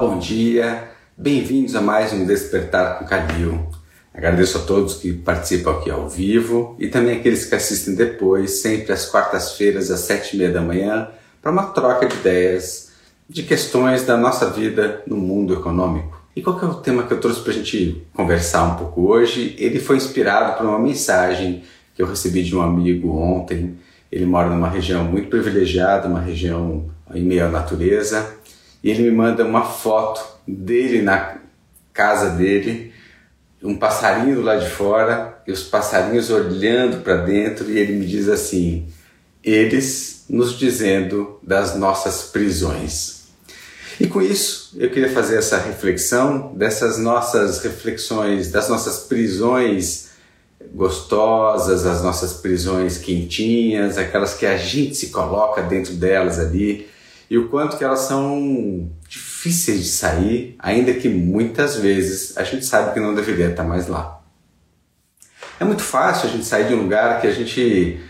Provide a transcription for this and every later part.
bom dia, bem-vindos a mais um Despertar com Calil. Agradeço a todos que participam aqui ao vivo e também aqueles que assistem depois, sempre às quartas-feiras, às sete e meia da manhã, para uma troca de ideias de questões da nossa vida no mundo econômico. E qual é o tema que eu trouxe para a gente conversar um pouco hoje? Ele foi inspirado por uma mensagem que eu recebi de um amigo ontem. Ele mora numa região muito privilegiada, uma região em meio à natureza, e ele me manda uma foto dele na casa dele, um passarinho lá de fora e os passarinhos olhando para dentro e ele me diz assim: eles nos dizendo das nossas prisões. E com isso, eu queria fazer essa reflexão dessas nossas reflexões, das nossas prisões gostosas, as nossas prisões quentinhas, aquelas que a gente se coloca dentro delas ali, e o quanto que elas são difíceis de sair, ainda que muitas vezes a gente sabe que não deveria estar mais lá. É muito fácil a gente sair de um lugar que a gente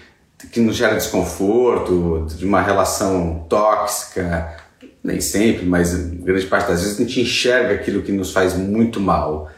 que nos gera desconforto, de uma relação tóxica, nem sempre, mas grande parte das vezes a gente enxerga aquilo que nos faz muito mal.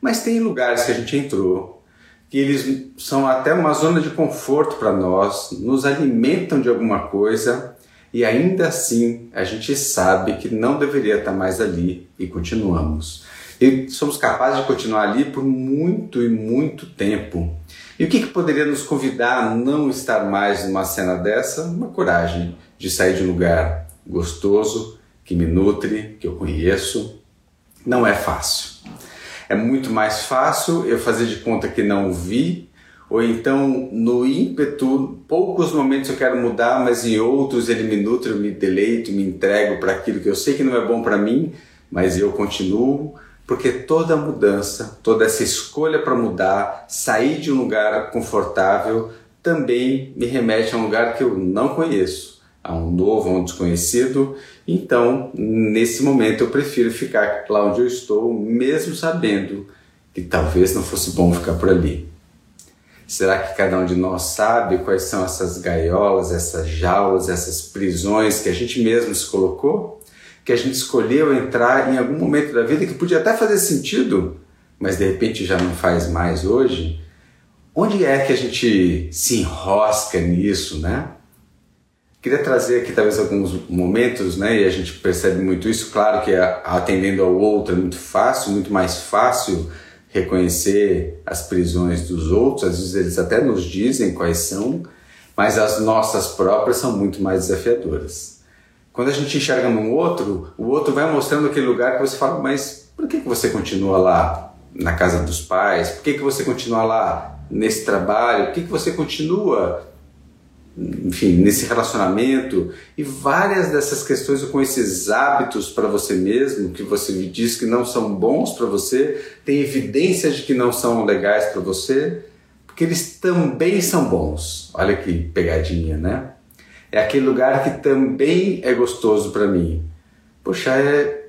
Mas tem lugares que a gente entrou que eles são até uma zona de conforto para nós, nos alimentam de alguma coisa e ainda assim a gente sabe que não deveria estar mais ali e continuamos. E somos capazes de continuar ali por muito e muito tempo. E o que, que poderia nos convidar a não estar mais numa cena dessa? Uma coragem de sair de um lugar gostoso, que me nutre, que eu conheço. Não é fácil. É muito mais fácil eu fazer de conta que não vi ou então no ímpeto, poucos momentos eu quero mudar, mas em outros ele me nutre, me deleito, me entrego para aquilo que eu sei que não é bom para mim, mas eu continuo, porque toda mudança, toda essa escolha para mudar, sair de um lugar confortável, também me remete a um lugar que eu não conheço, a um novo, a um desconhecido. Então, nesse momento, eu prefiro ficar lá onde eu estou, mesmo sabendo que talvez não fosse bom ficar por ali. Será que cada um de nós sabe quais são essas gaiolas, essas jaulas, essas prisões que a gente mesmo se colocou? Que a gente escolheu entrar em algum momento da vida que podia até fazer sentido, mas de repente já não faz mais hoje? Onde é que a gente se enrosca nisso, né? Queria trazer aqui talvez alguns momentos, né? E a gente percebe muito isso. Claro que atendendo ao outro é muito fácil, muito mais fácil reconhecer as prisões dos outros, às vezes eles até nos dizem quais são, mas as nossas próprias são muito mais desafiadoras. Quando a gente enxerga num outro, o outro vai mostrando aquele lugar que você fala, mas por que, que você continua lá na casa dos pais? Por que, que você continua lá nesse trabalho? Por que, que você continua enfim, nesse relacionamento e várias dessas questões com esses hábitos para você mesmo que você diz que não são bons para você, tem evidências de que não são legais para você, porque eles também são bons. Olha que pegadinha, né? É aquele lugar que também é gostoso para mim. Poxa, é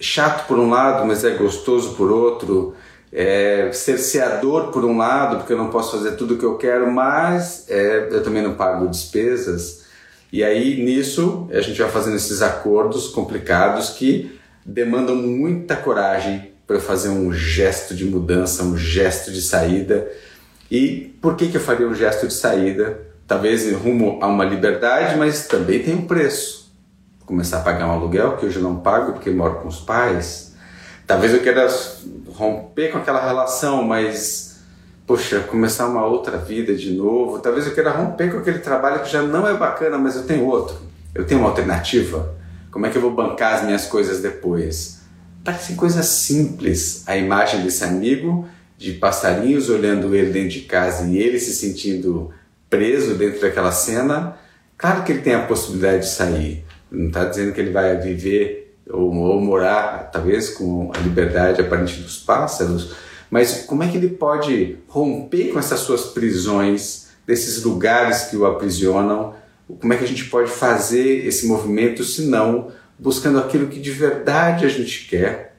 chato por um lado, mas é gostoso por outro é, cerceador por um lado, porque eu não posso fazer tudo o que eu quero, mas é, eu também não pago despesas. E aí nisso a gente vai fazendo esses acordos complicados que demandam muita coragem para fazer um gesto de mudança, um gesto de saída. E por que, que eu faria um gesto de saída? Talvez rumo a uma liberdade, mas também tem um preço. Começar a pagar um aluguel que hoje eu não pago porque moro com os pais. Talvez eu queira romper com aquela relação, mas, poxa, começar uma outra vida de novo. Talvez eu queira romper com aquele trabalho que já não é bacana, mas eu tenho outro. Eu tenho uma alternativa. Como é que eu vou bancar as minhas coisas depois? Parece coisa simples. A imagem desse amigo de passarinhos olhando ele dentro de casa e ele se sentindo preso dentro daquela cena. Claro que ele tem a possibilidade de sair. Não está dizendo que ele vai viver ou, ou morar talvez com a liberdade aparente dos pássaros, mas como é que ele pode romper com essas suas prisões, desses lugares que o aprisionam? Como é que a gente pode fazer esse movimento se não buscando aquilo que de verdade a gente quer?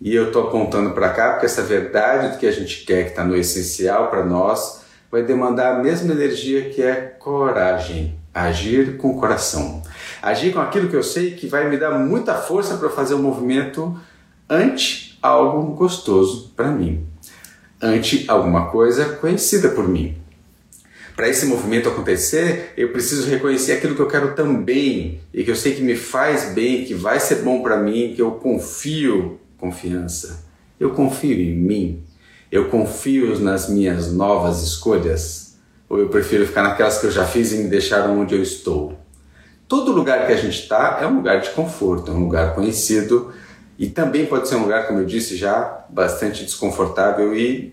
E eu estou apontando para cá porque essa verdade do que a gente quer, que está no essencial para nós, vai demandar a mesma energia que é coragem. Agir com o coração. Agir com aquilo que eu sei que vai me dar muita força para fazer um movimento ante algo gostoso para mim, ante alguma coisa conhecida por mim. Para esse movimento acontecer, eu preciso reconhecer aquilo que eu quero também e que eu sei que me faz bem, que vai ser bom para mim, que eu confio, confiança. Eu confio em mim. Eu confio nas minhas novas escolhas. Ou eu prefiro ficar naquelas que eu já fiz e me deixaram onde eu estou. Todo lugar que a gente está é um lugar de conforto, é um lugar conhecido e também pode ser um lugar, como eu disse já, bastante desconfortável e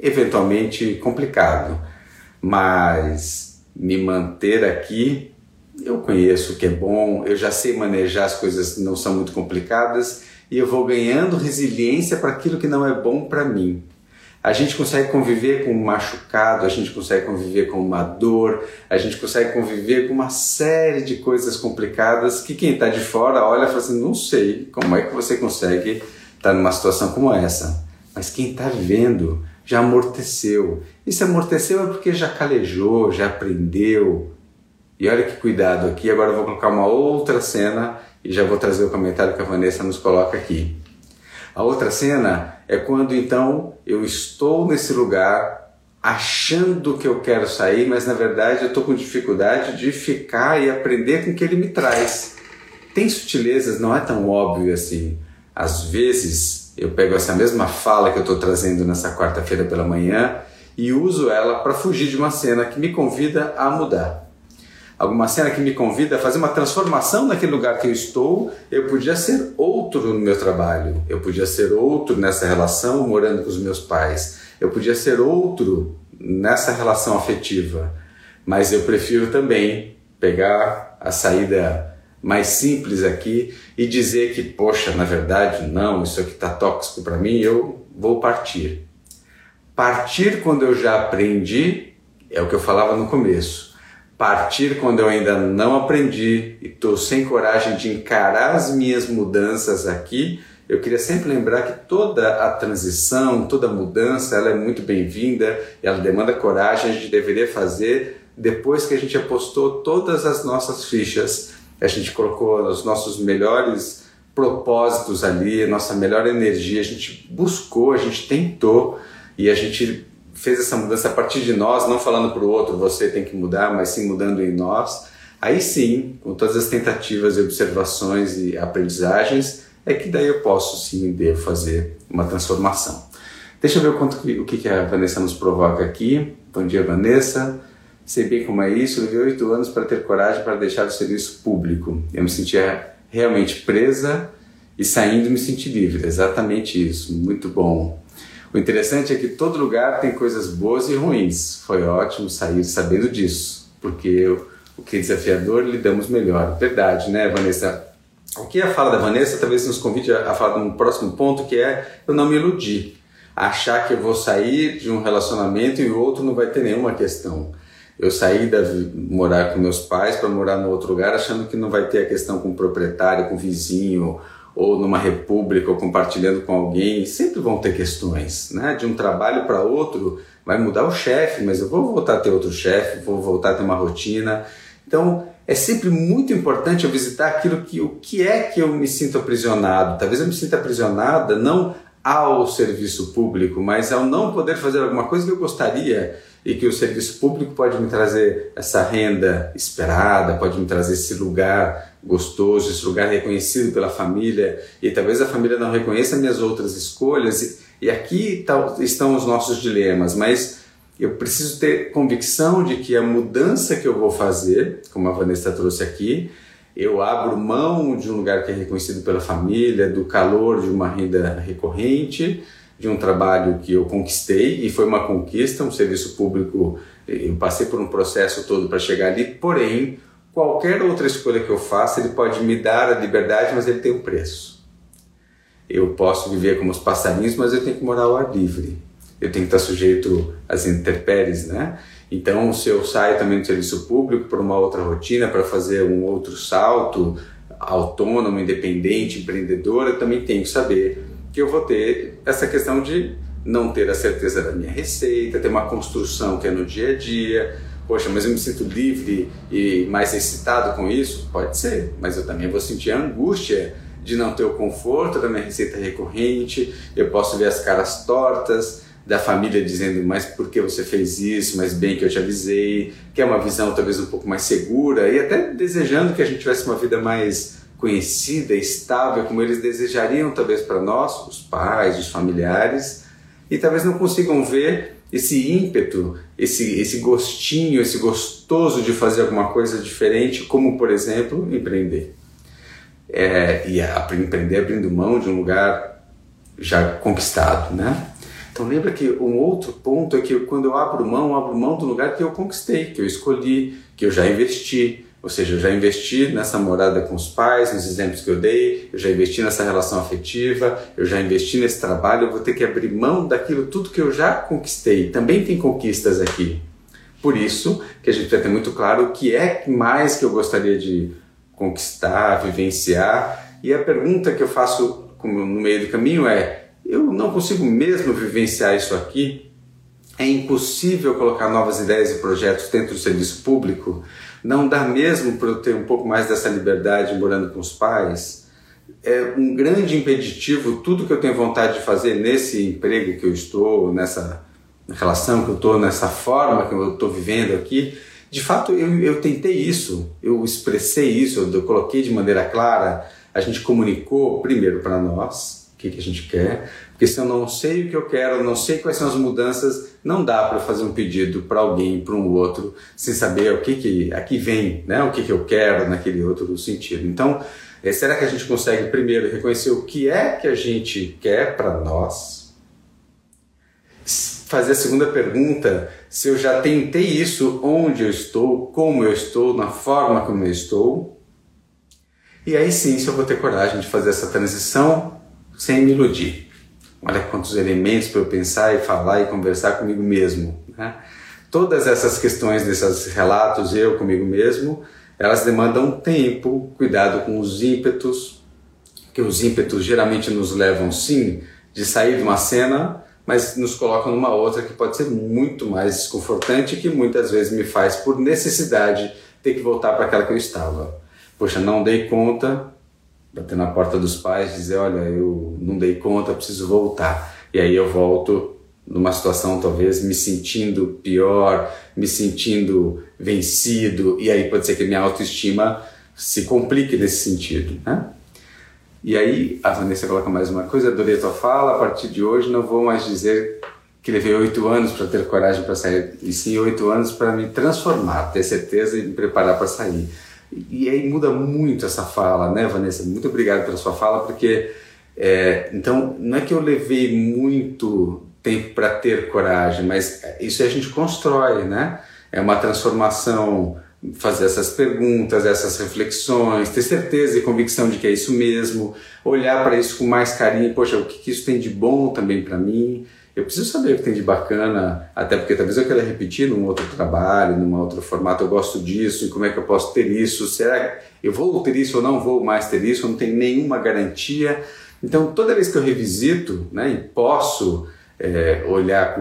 eventualmente complicado. Mas me manter aqui, eu conheço o que é bom, eu já sei manejar as coisas que não são muito complicadas e eu vou ganhando resiliência para aquilo que não é bom para mim a gente consegue conviver com um machucado, a gente consegue conviver com uma dor, a gente consegue conviver com uma série de coisas complicadas que quem está de fora olha e fala assim: não sei como é que você consegue estar tá numa situação como essa. Mas quem está vivendo já amorteceu. E se amorteceu é porque já calejou, já aprendeu. E olha que cuidado aqui, agora eu vou colocar uma outra cena e já vou trazer o comentário que a Vanessa nos coloca aqui. A outra cena é quando então eu estou nesse lugar achando que eu quero sair, mas na verdade eu estou com dificuldade de ficar e aprender com o que ele me traz. Tem sutilezas, não é tão óbvio assim. Às vezes eu pego essa mesma fala que eu estou trazendo nessa quarta-feira pela manhã e uso ela para fugir de uma cena que me convida a mudar alguma cena que me convida a fazer uma transformação naquele lugar que eu estou, eu podia ser outro no meu trabalho, eu podia ser outro nessa relação morando com os meus pais, eu podia ser outro nessa relação afetiva, mas eu prefiro também pegar a saída mais simples aqui e dizer que, poxa, na verdade, não, isso aqui está tóxico para mim, eu vou partir. Partir quando eu já aprendi é o que eu falava no começo partir quando eu ainda não aprendi e estou sem coragem de encarar as minhas mudanças aqui, eu queria sempre lembrar que toda a transição, toda mudança, ela é muito bem-vinda, ela demanda coragem, a gente deveria fazer depois que a gente apostou todas as nossas fichas, a gente colocou os nossos melhores propósitos ali, a nossa melhor energia, a gente buscou, a gente tentou e a gente fez essa mudança a partir de nós, não falando para o outro, você tem que mudar, mas sim mudando em nós, aí sim, com todas as tentativas e observações e aprendizagens, é que daí eu posso sim devo fazer uma transformação. Deixa eu ver o, quanto, o que, que a Vanessa nos provoca aqui. Bom dia, Vanessa. Sei bem como é isso. Levei oito anos para ter coragem para deixar o serviço público. Eu me sentia realmente presa e saindo me senti livre. Exatamente isso. Muito bom. O interessante é que todo lugar tem coisas boas e ruins. Foi ótimo sair sabendo disso, porque o que é desafiador lidamos melhor. Verdade, né, Vanessa? O que a fala da Vanessa talvez nos convide a falar de um próximo ponto que é eu não me iludir. Achar que eu vou sair de um relacionamento e o outro não vai ter nenhuma questão. Eu saí da morar com meus pais para morar no outro lugar achando que não vai ter a questão com o proprietário, com o vizinho ou numa república ou compartilhando com alguém, sempre vão ter questões, né? De um trabalho para outro vai mudar o chefe, mas eu vou voltar a ter outro chefe, vou voltar a ter uma rotina. Então, é sempre muito importante eu visitar aquilo que o que é que eu me sinto aprisionado. Talvez eu me sinta aprisionada não ao serviço público, mas ao não poder fazer alguma coisa que eu gostaria e que o serviço público pode me trazer essa renda esperada, pode me trazer esse lugar gostoso, esse lugar reconhecido pela família e talvez a família não reconheça minhas outras escolhas e, e aqui tá, estão os nossos dilemas, mas eu preciso ter convicção de que a mudança que eu vou fazer, como a Vanessa trouxe aqui, eu abro mão de um lugar que é reconhecido pela família, do calor de uma renda recorrente, de um trabalho que eu conquistei e foi uma conquista, um serviço público. Eu passei por um processo todo para chegar ali, porém, qualquer outra escolha que eu faça, ele pode me dar a liberdade, mas ele tem um preço. Eu posso viver como os passarinhos, mas eu tenho que morar ao ar livre. Eu tenho que estar sujeito às intempéries, né? Então, se eu saio também do serviço público para uma outra rotina, para fazer um outro salto, autônomo, independente, empreendedor, eu também tenho que saber que eu vou ter essa questão de não ter a certeza da minha receita, ter uma construção que é no dia a dia, Poxa, mas eu me sinto livre e mais excitado com isso? Pode ser, mas eu também vou sentir a angústia de não ter o conforto da minha receita recorrente, eu posso ver as caras tortas da família dizendo, mas por que você fez isso, mas bem que eu te avisei, que é uma visão talvez um pouco mais segura e até desejando que a gente tivesse uma vida mais conhecida, estável, como eles desejariam talvez para nós, os pais, os familiares, e talvez não consigam ver esse ímpeto, esse, esse gostinho, esse gostoso de fazer alguma coisa diferente, como por exemplo empreender. É, e a, empreender abrindo mão de um lugar já conquistado, né? Então lembra que um outro ponto é que quando eu abro mão, eu abro mão do lugar que eu conquistei, que eu escolhi, que eu já investi. Ou seja, eu já investi nessa morada com os pais, nos exemplos que eu dei, eu já investi nessa relação afetiva, eu já investi nesse trabalho, eu vou ter que abrir mão daquilo tudo que eu já conquistei. Também tem conquistas aqui. Por isso que a gente precisa ter muito claro o que é mais que eu gostaria de conquistar, vivenciar. E a pergunta que eu faço no meio do caminho é: eu não consigo mesmo vivenciar isso aqui. É impossível colocar novas ideias e projetos dentro do serviço público. Não dá mesmo para eu ter um pouco mais dessa liberdade morando com os pais. É um grande impeditivo tudo que eu tenho vontade de fazer nesse emprego que eu estou, nessa relação que eu estou, nessa forma que eu estou vivendo aqui. De fato, eu, eu tentei isso, eu expressei isso, eu coloquei de maneira clara. A gente comunicou primeiro para nós, que, que a gente quer, porque se eu não sei o que eu quero, não sei quais são as mudanças, não dá para fazer um pedido para alguém, para um outro, sem saber o que, que aqui vem, né? o que, que eu quero naquele outro sentido. Então, é, será que a gente consegue primeiro reconhecer o que é que a gente quer para nós? Fazer a segunda pergunta, se eu já tentei isso, onde eu estou, como eu estou, na forma como eu estou. E aí sim, se eu vou ter coragem de fazer essa transição sem me iludir. Olha quantos elementos para eu pensar e falar e conversar comigo mesmo. Né? Todas essas questões desses relatos, eu comigo mesmo, elas demandam tempo, cuidado com os ímpetos, que os ímpetos geralmente nos levam sim de sair de uma cena, mas nos colocam numa outra que pode ser muito mais desconfortante que muitas vezes me faz por necessidade ter que voltar para aquela que eu estava. Poxa, não dei conta, bater na porta dos pais dizer, olha, eu não dei conta, preciso voltar. E aí eu volto numa situação talvez me sentindo pior, me sentindo vencido, e aí pode ser que minha autoestima se complique nesse sentido, né? E aí a Vanessa coloca mais uma coisa, adorei a tua fala, a partir de hoje não vou mais dizer que levei oito anos para ter coragem para sair, e sim oito anos para me transformar, ter certeza e me preparar para sair. E aí muda muito essa fala, né, Vanessa? Muito obrigado pela sua fala, porque é, então não é que eu levei muito tempo para ter coragem, mas isso a gente constrói, né? É uma transformação, fazer essas perguntas, essas reflexões, ter certeza e convicção de que é isso mesmo, olhar para isso com mais carinho, poxa, o que, que isso tem de bom também para mim? Eu preciso saber o que tem de bacana, até porque talvez eu queira repetir num outro trabalho, num outro formato, eu gosto disso, e como é que eu posso ter isso? Será que eu vou ter isso ou não vou mais ter isso? Eu não tenho nenhuma garantia. Então, toda vez que eu revisito né, e posso é, olhar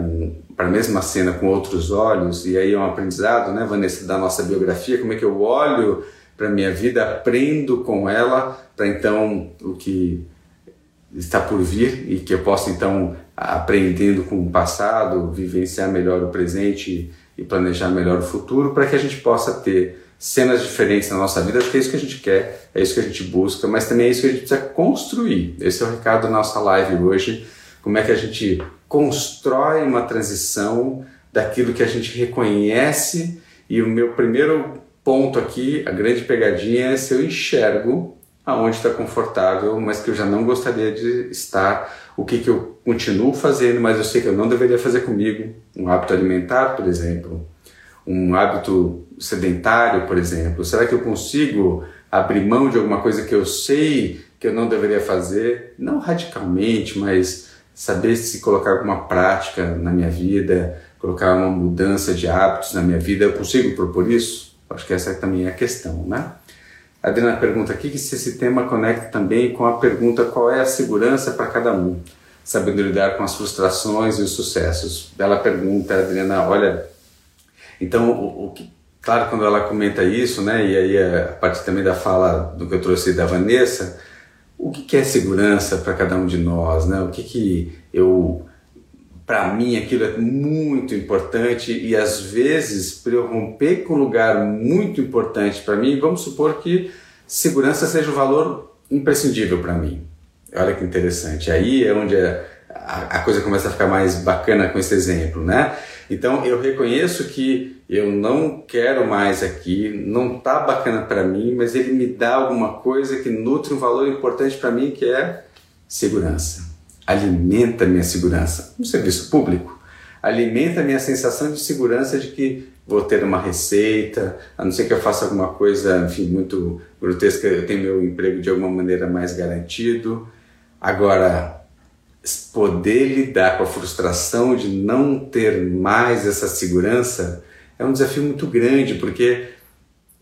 para a mesma cena com outros olhos, e aí é um aprendizado, né, Vanessa, da nossa biografia, como é que eu olho para a minha vida, aprendo com ela, para então o que está por vir e que eu possa então aprendendo com o passado, vivenciar melhor o presente e planejar melhor o futuro para que a gente possa ter cenas diferentes na nossa vida. Acho que é isso que a gente quer, é isso que a gente busca, mas também é isso que a gente precisa construir. Esse é o recado da nossa live hoje. Como é que a gente constrói uma transição daquilo que a gente reconhece e o meu primeiro ponto aqui, a grande pegadinha é se eu enxergo aonde está confortável, mas que eu já não gostaria de estar, o que, que eu continuo fazendo, mas eu sei que eu não deveria fazer comigo, um hábito alimentar, por exemplo, um hábito sedentário, por exemplo, será que eu consigo abrir mão de alguma coisa que eu sei que eu não deveria fazer, não radicalmente, mas saber se colocar alguma prática na minha vida, colocar uma mudança de hábitos na minha vida, eu consigo propor isso? Acho que essa também é a questão, né? A Adriana pergunta aqui que se esse tema conecta também com a pergunta qual é a segurança para cada um, sabendo lidar com as frustrações e os sucessos. Ela pergunta, Adriana, olha, Então, o, o que, claro, quando ela comenta isso, né, e aí a partir também da fala do que eu trouxe da Vanessa, o que, que é segurança para cada um de nós, né? O que que eu para mim aquilo é muito importante e às vezes para eu romper com um lugar muito importante para mim, vamos supor que segurança seja o valor imprescindível para mim. Olha que interessante. Aí é onde a, a, coisa começa a ficar mais bacana com esse exemplo, né? Então eu reconheço que eu não quero mais aqui, não tá bacana para mim, mas ele me dá alguma coisa que nutre um valor importante para mim que é segurança alimenta minha segurança no serviço público, alimenta minha sensação de segurança de que vou ter uma receita, a não ser que eu faça alguma coisa, enfim, muito grotesca, eu tenho meu emprego de alguma maneira mais garantido. Agora, poder lidar com a frustração de não ter mais essa segurança é um desafio muito grande, porque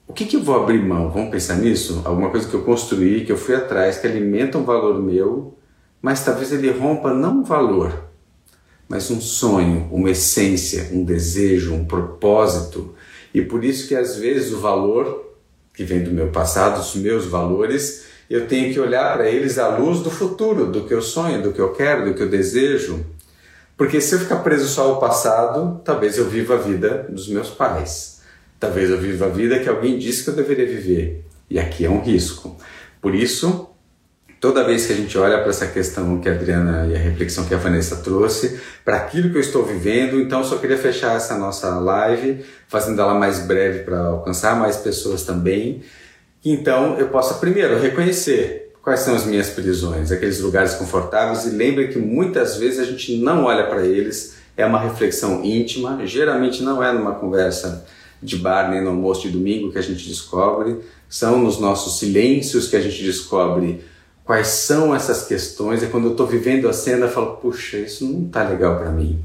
o que, que eu vou abrir mão? Vamos pensar nisso? Alguma coisa que eu construí, que eu fui atrás, que alimenta um valor meu, mas talvez ele rompa não um valor, mas um sonho, uma essência, um desejo, um propósito. E por isso que às vezes o valor que vem do meu passado, os meus valores, eu tenho que olhar para eles à luz do futuro, do que eu sonho, do que eu quero, do que eu desejo. Porque se eu ficar preso só ao passado, talvez eu viva a vida dos meus pais. Talvez eu viva a vida que alguém disse que eu deveria viver. E aqui é um risco. Por isso, toda vez que a gente olha para essa questão que a Adriana e a reflexão que a Vanessa trouxe, para aquilo que eu estou vivendo, então só queria fechar essa nossa live, fazendo ela mais breve para alcançar mais pessoas também. Então eu possa primeiro reconhecer quais são as minhas prisões, aqueles lugares confortáveis, e lembre que muitas vezes a gente não olha para eles, é uma reflexão íntima, geralmente não é numa conversa de bar nem no almoço de domingo que a gente descobre, são nos nossos silêncios que a gente descobre quais são essas questões, é quando eu estou vivendo a cena, eu falo, puxa, isso não está legal para mim.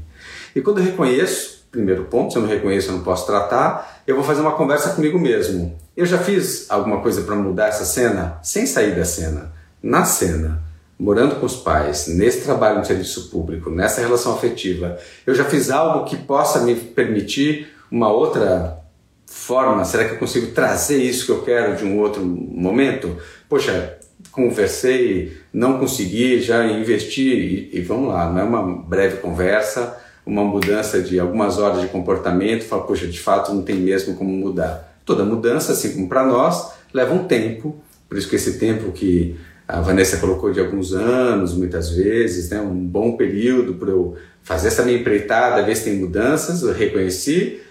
E quando eu reconheço, primeiro ponto, se eu não reconheço, eu não posso tratar, eu vou fazer uma conversa comigo mesmo. Eu já fiz alguma coisa para mudar essa cena? Sem sair da cena, na cena, morando com os pais, nesse trabalho no serviço público, nessa relação afetiva, eu já fiz algo que possa me permitir uma outra forma? Será que eu consigo trazer isso que eu quero de um outro momento? Poxa, conversei, não consegui, já investi e, e, vamos lá, não é uma breve conversa, uma mudança de algumas horas de comportamento, fala, poxa, de fato não tem mesmo como mudar. Toda mudança, assim como para nós, leva um tempo, por isso que esse tempo que a Vanessa colocou de alguns anos, muitas vezes, né, um bom período para eu fazer essa minha empreitada, ver se tem mudanças, eu reconheci,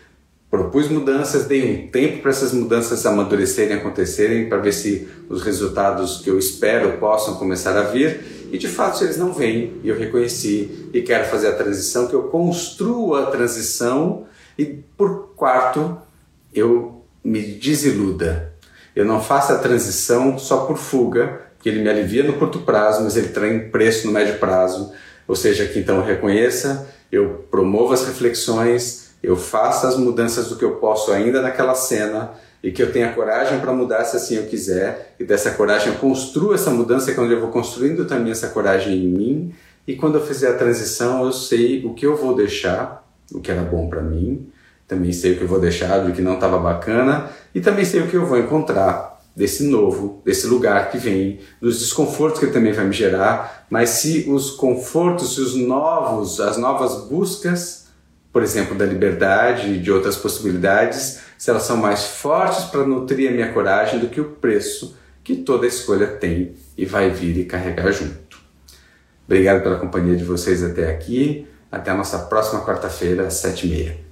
propus mudanças, dei um tempo para essas mudanças amadurecerem, acontecerem, para ver se os resultados que eu espero possam começar a vir. E de fato, se eles não vêm, eu reconheci e quero fazer a transição, que eu construa a transição e, por quarto, eu me desiluda. Eu não faço a transição só por fuga, que ele me alivia no curto prazo, mas ele traz preço no médio prazo. Ou seja, que então eu reconheça, eu promovo as reflexões, eu faça as mudanças do que eu posso ainda naquela cena e que eu tenha coragem para mudar se assim eu quiser e dessa coragem eu construo essa mudança quando eu vou construindo também essa coragem em mim e quando eu fizer a transição eu sei o que eu vou deixar o que era bom para mim também sei o que eu vou deixar do que não estava bacana e também sei o que eu vou encontrar desse novo, desse lugar que vem, dos desconfortos que também vai me gerar, mas se os confortos, se os novos, as novas buscas por exemplo, da liberdade e de outras possibilidades, se elas são mais fortes para nutrir a minha coragem do que o preço que toda escolha tem e vai vir e carregar junto. Obrigado pela companhia de vocês até aqui. Até a nossa próxima quarta-feira, às sete e meia.